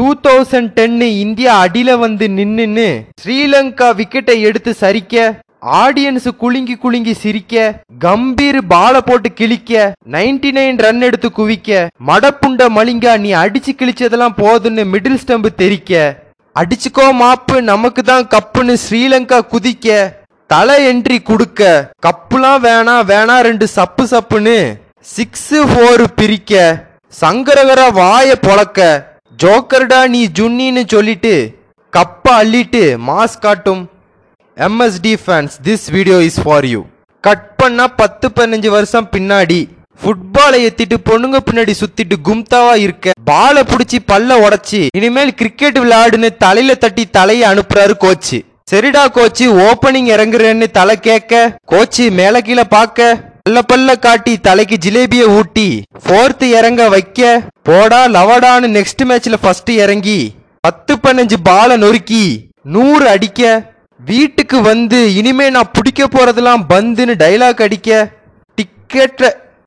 Two thousand டென்னு India அடியில் வந்து நின்னுன்னு ஸ்ரீலங்கா விக்கெட்டை எடுத்து சரிக்க ஆடியன்ஸ் குலுங்கி குலுங்கி சிரிக்க கம்பீர் பால போட்டு கிழிக்க 99 நைன் ரன் எடுத்து குவிக்க மடப்புண்ட மலிங்கா நீ அடிச்சு கிழிச்சதெல்லாம் போதுன்னு மிடில் ஸ்டம்பு தெரிக்க. அடிச்சுக்கோ மாப்பு நமக்கு தான் கப்புன்னு ஸ்ரீலங்கா குதிக்க தலை என்ட்ரி கொடுக்க. கப்புலாம் வேணாம் வேணாம் ரெண்டு சப்பு சப்புன்னு சிக்ஸ் ஃபோர் பிரிக்க சங்கரகர வாய பொழக்க ஜோக்கர்டா நீ ஜுன்னின்னு சொல்லிட்டு கப்பை அள்ளிட்டு மாஸ் காட்டும் MSD fans this video is for you cut பண்ணால் பத்து பதினஞ்சு வருஷம் பின்னாடி ஃபுட்பாலை எத்திட்டு பொண்ணுங்க பின்னாடி சுத்திட்டு கும்தாவா இருக்க. பாலை பிடிச்சி பல்ல உடச்சி இனிமேல் கிரிக்கெட் விளையாடுன்னு தலையில தட்டி தலையை அனுப்புறாரு கோச்சு சரிடா கோச்சு ஓப்பனிங் இறங்குறேன்னு தலை கேட்க கோச்சு மேல கீழே பார்க்க. பல்ல பல்ல காட்டி தலைக்கு ஜிலேபிய ஊட்டி ஃபோர்த்து இறங்க வைக்க போடா லவடான்னு நெக்ஸ்ட் மேட்ச்ல ஃபர்ஸ்ட் இறங்கி பத்து பதினஞ்சு பாலை நொறுக்கி நூறு அடிக்க வீட்டுக்கு வந்து இனிமே நான் பிடிக்க போறதெல்லாம் பந்துன்னு டைலாக் அடிக்க டிக்கெட்ல